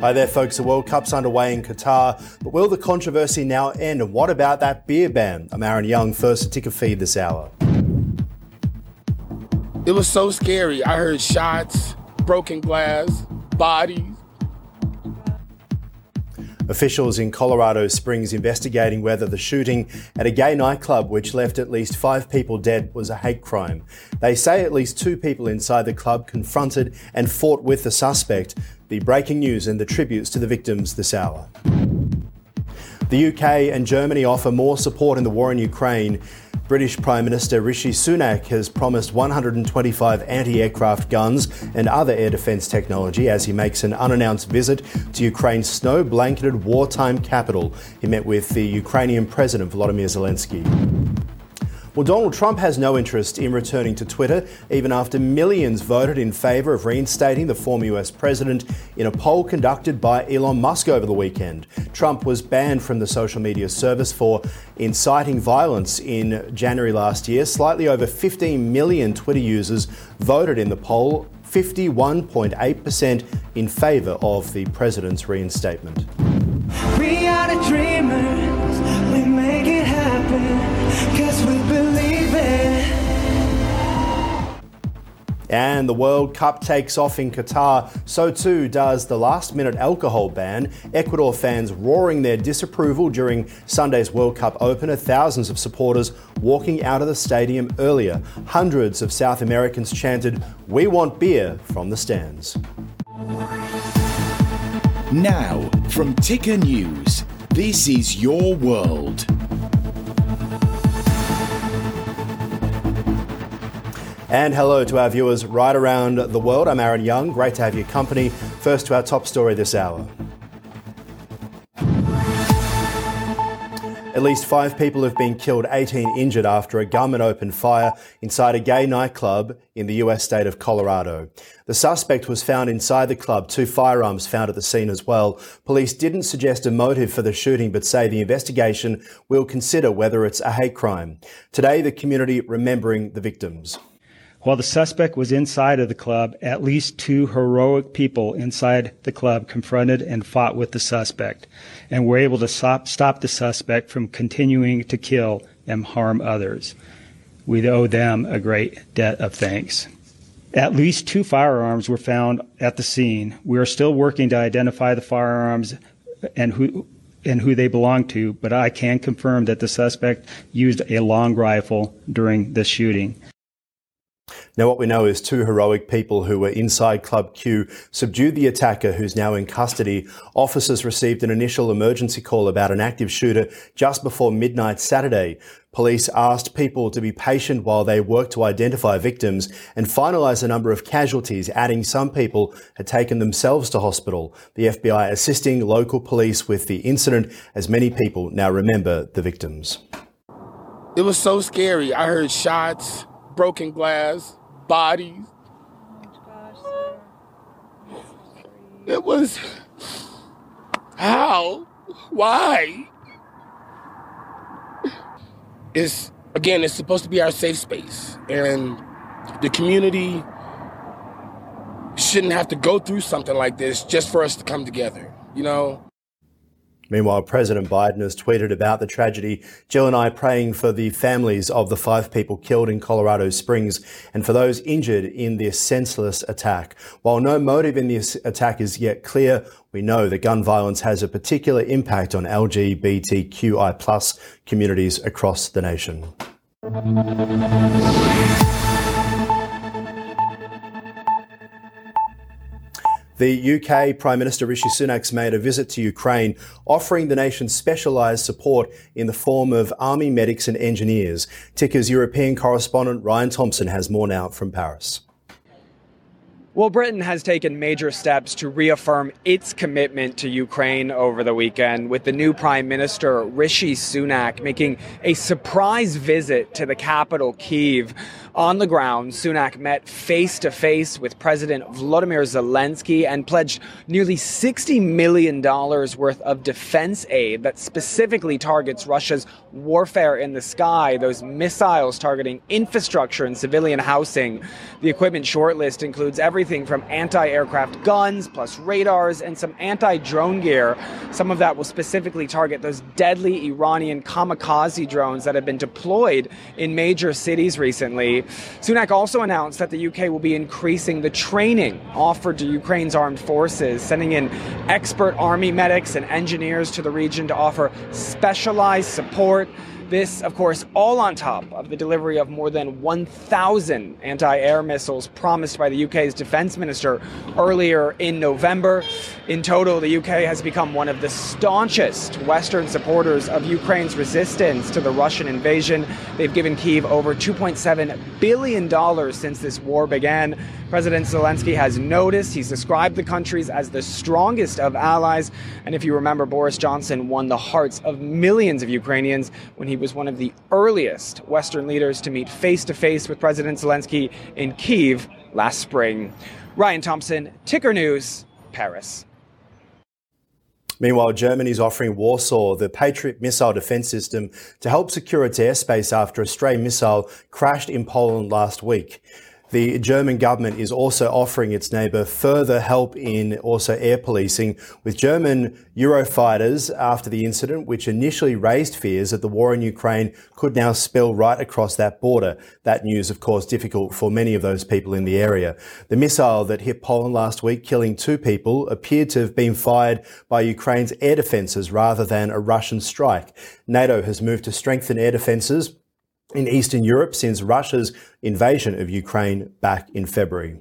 Hi there, folks. The World Cup's underway in Qatar, but will the controversy now end? And what about that beer ban? I'm Aaron Young, first to ticker feed this hour. It was so scary. I heard shots, broken glass, bodies. Officials in Colorado Springs investigating whether the shooting at a gay nightclub, which left at least five people dead, was a hate crime. They say at least two people inside the club confronted and fought with the suspect. The breaking news and the tributes to the victims this hour. The UK and Germany offer more support in the war in Ukraine. British Prime Minister Rishi Sunak has promised 125 anti aircraft guns and other air defence technology as he makes an unannounced visit to Ukraine's snow blanketed wartime capital. He met with the Ukrainian President Volodymyr Zelensky. Well, Donald Trump has no interest in returning to Twitter, even after millions voted in favour of reinstating the former US president in a poll conducted by Elon Musk over the weekend. Trump was banned from the social media service for inciting violence in January last year. Slightly over 15 million Twitter users voted in the poll, 51.8% in favour of the president's reinstatement. And the World Cup takes off in Qatar. So too does the last minute alcohol ban. Ecuador fans roaring their disapproval during Sunday's World Cup opener. Thousands of supporters walking out of the stadium earlier. Hundreds of South Americans chanted, We want beer from the stands. Now, from Ticker News, this is your world. And hello to our viewers right around the world. I'm Aaron Young. Great to have your company. First to our top story this hour. At least five people have been killed, 18 injured after a gunman opened fire inside a gay nightclub in the US state of Colorado. The suspect was found inside the club, two firearms found at the scene as well. Police didn't suggest a motive for the shooting, but say the investigation will consider whether it's a hate crime. Today, the community remembering the victims. While the suspect was inside of the club, at least two heroic people inside the club confronted and fought with the suspect and were able to stop, stop the suspect from continuing to kill and harm others. We owe them a great debt of thanks. At least two firearms were found at the scene. We are still working to identify the firearms and who and who they belong to, but I can confirm that the suspect used a long rifle during the shooting. Now, what we know is two heroic people who were inside Club Q subdued the attacker who's now in custody. Officers received an initial emergency call about an active shooter just before midnight Saturday. Police asked people to be patient while they worked to identify victims and finalise the number of casualties, adding some people had taken themselves to hospital. The FBI assisting local police with the incident as many people now remember the victims. It was so scary. I heard shots, broken glass, bodies. It was how? Why? It's again, it's supposed to be our safe space. And the community shouldn't have to go through something like this just for us to come together, you know? Meanwhile, President Biden has tweeted about the tragedy. Jill and I praying for the families of the five people killed in Colorado Springs and for those injured in this senseless attack. While no motive in this attack is yet clear, we know that gun violence has a particular impact on LGBTQI plus communities across the nation. The UK Prime Minister Rishi Sunak's made a visit to Ukraine, offering the nation specialised support in the form of army medics and engineers. Ticker's European correspondent Ryan Thompson has more now from Paris. Well, Britain has taken major steps to reaffirm its commitment to Ukraine over the weekend, with the new Prime Minister Rishi Sunak making a surprise visit to the capital, Kiev. On the ground, Sunak met face to face with President Vladimir Zelensky and pledged nearly $60 million worth of defense aid that specifically targets Russia's warfare in the sky, those missiles targeting infrastructure and civilian housing. The equipment shortlist includes everything from anti aircraft guns, plus radars, and some anti drone gear. Some of that will specifically target those deadly Iranian kamikaze drones that have been deployed in major cities recently. Sunak also announced that the UK will be increasing the training offered to Ukraine's armed forces, sending in expert army medics and engineers to the region to offer specialized support. This, of course, all on top of the delivery of more than 1,000 anti air missiles promised by the UK's defense minister earlier in November. In total, the UK has become one of the staunchest Western supporters of Ukraine's resistance to the Russian invasion. They've given Kiev over $2.7 billion since this war began. President Zelensky has noticed. He's described the countries as the strongest of allies. And if you remember, Boris Johnson won the hearts of millions of Ukrainians when he was one of the earliest Western leaders to meet face to face with President Zelensky in Kiev last spring. Ryan Thompson, Ticker News, Paris. Meanwhile, Germany is offering Warsaw the Patriot missile defense system to help secure its airspace after a stray missile crashed in Poland last week. The German government is also offering its neighbour further help in also air policing with German Eurofighters after the incident, which initially raised fears that the war in Ukraine could now spill right across that border. That news, of course, difficult for many of those people in the area. The missile that hit Poland last week, killing two people, appeared to have been fired by Ukraine's air defences rather than a Russian strike. NATO has moved to strengthen air defences in Eastern Europe since Russia's invasion of Ukraine back in February.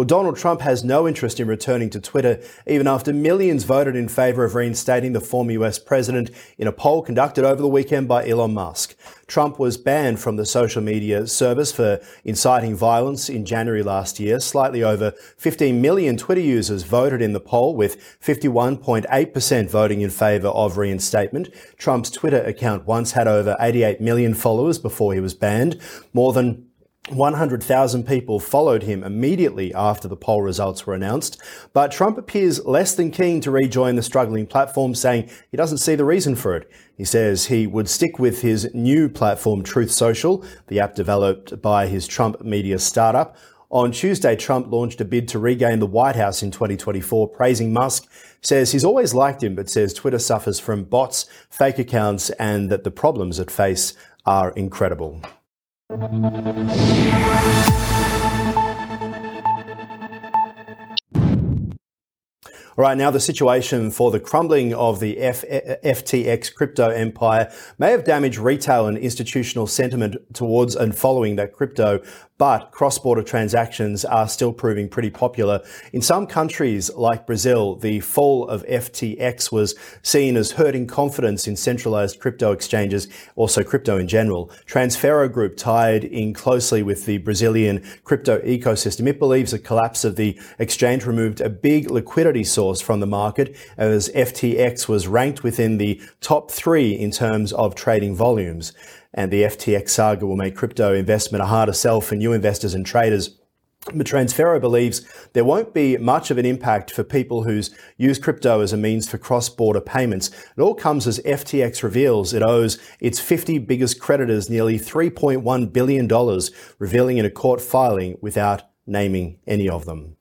Well, Donald Trump has no interest in returning to Twitter, even after millions voted in favor of reinstating the former US president in a poll conducted over the weekend by Elon Musk. Trump was banned from the social media service for inciting violence in January last year. Slightly over 15 million Twitter users voted in the poll, with 51.8% voting in favor of reinstatement. Trump's Twitter account once had over 88 million followers before he was banned. More than 100,000 people followed him immediately after the poll results were announced, but Trump appears less than keen to rejoin the struggling platform, saying he doesn't see the reason for it. He says he would stick with his new platform, Truth Social, the app developed by his Trump media startup. On Tuesday, Trump launched a bid to regain the White House in 2024, praising Musk, says he's always liked him, but says Twitter suffers from bots, fake accounts, and that the problems it face are incredible. All right, now the situation for the crumbling of the F- FTX crypto empire may have damaged retail and institutional sentiment towards and following that crypto but cross-border transactions are still proving pretty popular. In some countries like Brazil, the fall of FTX was seen as hurting confidence in centralized crypto exchanges, also crypto in general. Transfero Group tied in closely with the Brazilian crypto ecosystem. It believes the collapse of the exchange removed a big liquidity source from the market as FTX was ranked within the top three in terms of trading volumes and the FTX saga will make crypto investment a harder sell for new investors and traders. But Transfero believes there won't be much of an impact for people who use crypto as a means for cross-border payments. It all comes as FTX reveals it owes its 50 biggest creditors nearly $3.1 billion, revealing in a court filing without naming any of them.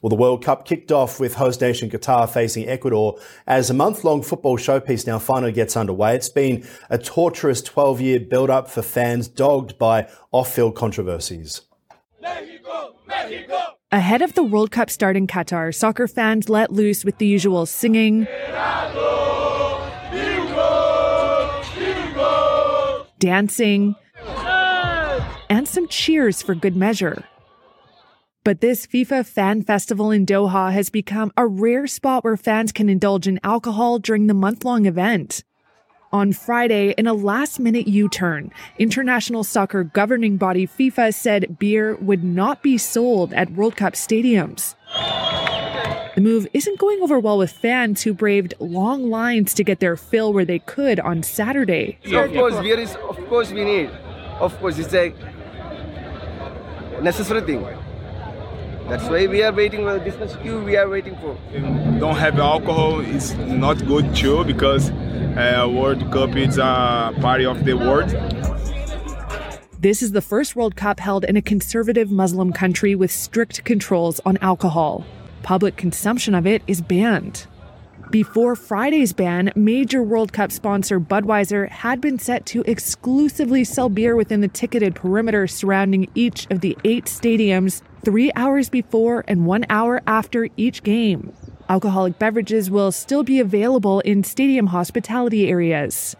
Well, the World Cup kicked off with host nation Qatar facing Ecuador as a month long football showpiece now finally gets underway. It's been a torturous 12 year build up for fans dogged by off field controversies. Mexico, Mexico. Ahead of the World Cup start in Qatar, soccer fans let loose with the usual singing, dancing, and some cheers for good measure. But this FIFA fan festival in Doha has become a rare spot where fans can indulge in alcohol during the month long event. On Friday, in a last minute U turn, international soccer governing body FIFA said beer would not be sold at World Cup stadiums. The move isn't going over well with fans who braved long lines to get their fill where they could on Saturday. Of course, beer is, of course, we need. Of course, it's a necessary thing. That's why we are waiting for the business queue. We are waiting for. Don't have alcohol is not good too because uh, World Cup is a party of the world. This is the first World Cup held in a conservative Muslim country with strict controls on alcohol. Public consumption of it is banned. Before Friday's ban, major World Cup sponsor Budweiser had been set to exclusively sell beer within the ticketed perimeter surrounding each of the eight stadiums three hours before and one hour after each game. Alcoholic beverages will still be available in stadium hospitality areas.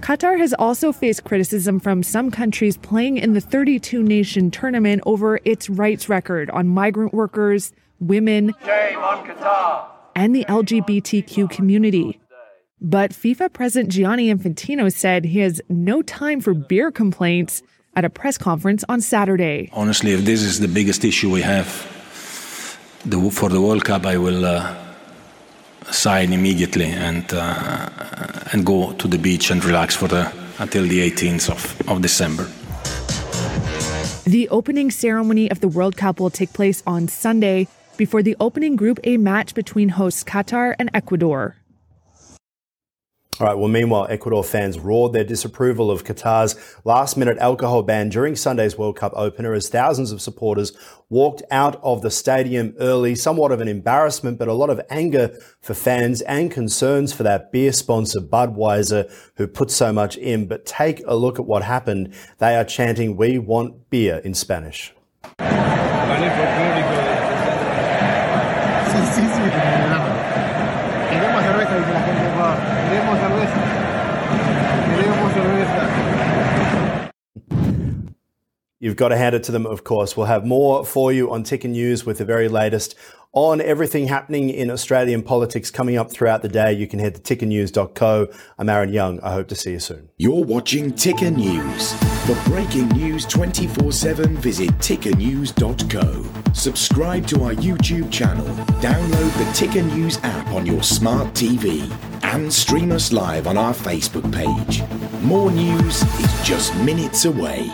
Qatar has also faced criticism from some countries playing in the 32 nation tournament over its rights record on migrant workers, women, and the LGBTQ community. But FIFA President Gianni Infantino said he has no time for beer complaints at a press conference on Saturday. Honestly, if this is the biggest issue we have the, for the World Cup, I will uh, sign immediately and uh, and go to the beach and relax for the until the 18th of, of December. The opening ceremony of the World Cup will take place on Sunday before the opening Group A match between hosts Qatar and Ecuador. All right. Well, meanwhile, Ecuador fans roared their disapproval of Qatar's last minute alcohol ban during Sunday's World Cup opener as thousands of supporters walked out of the stadium early. Somewhat of an embarrassment, but a lot of anger for fans and concerns for that beer sponsor, Budweiser, who put so much in. But take a look at what happened. They are chanting, We want beer in Spanish. Queremos cerveza, dice la gente de Ecuador. Queremos cerveza. Queremos cerveza. You've got to hand it to them, of course. We'll have more for you on Ticker News with the very latest on everything happening in Australian politics coming up throughout the day. You can head to tickernews.co. I'm Aaron Young. I hope to see you soon. You're watching Ticker News. For breaking news 24 7, visit tickernews.co. Subscribe to our YouTube channel, download the Ticker News app on your smart TV, and stream us live on our Facebook page. More news is just minutes away.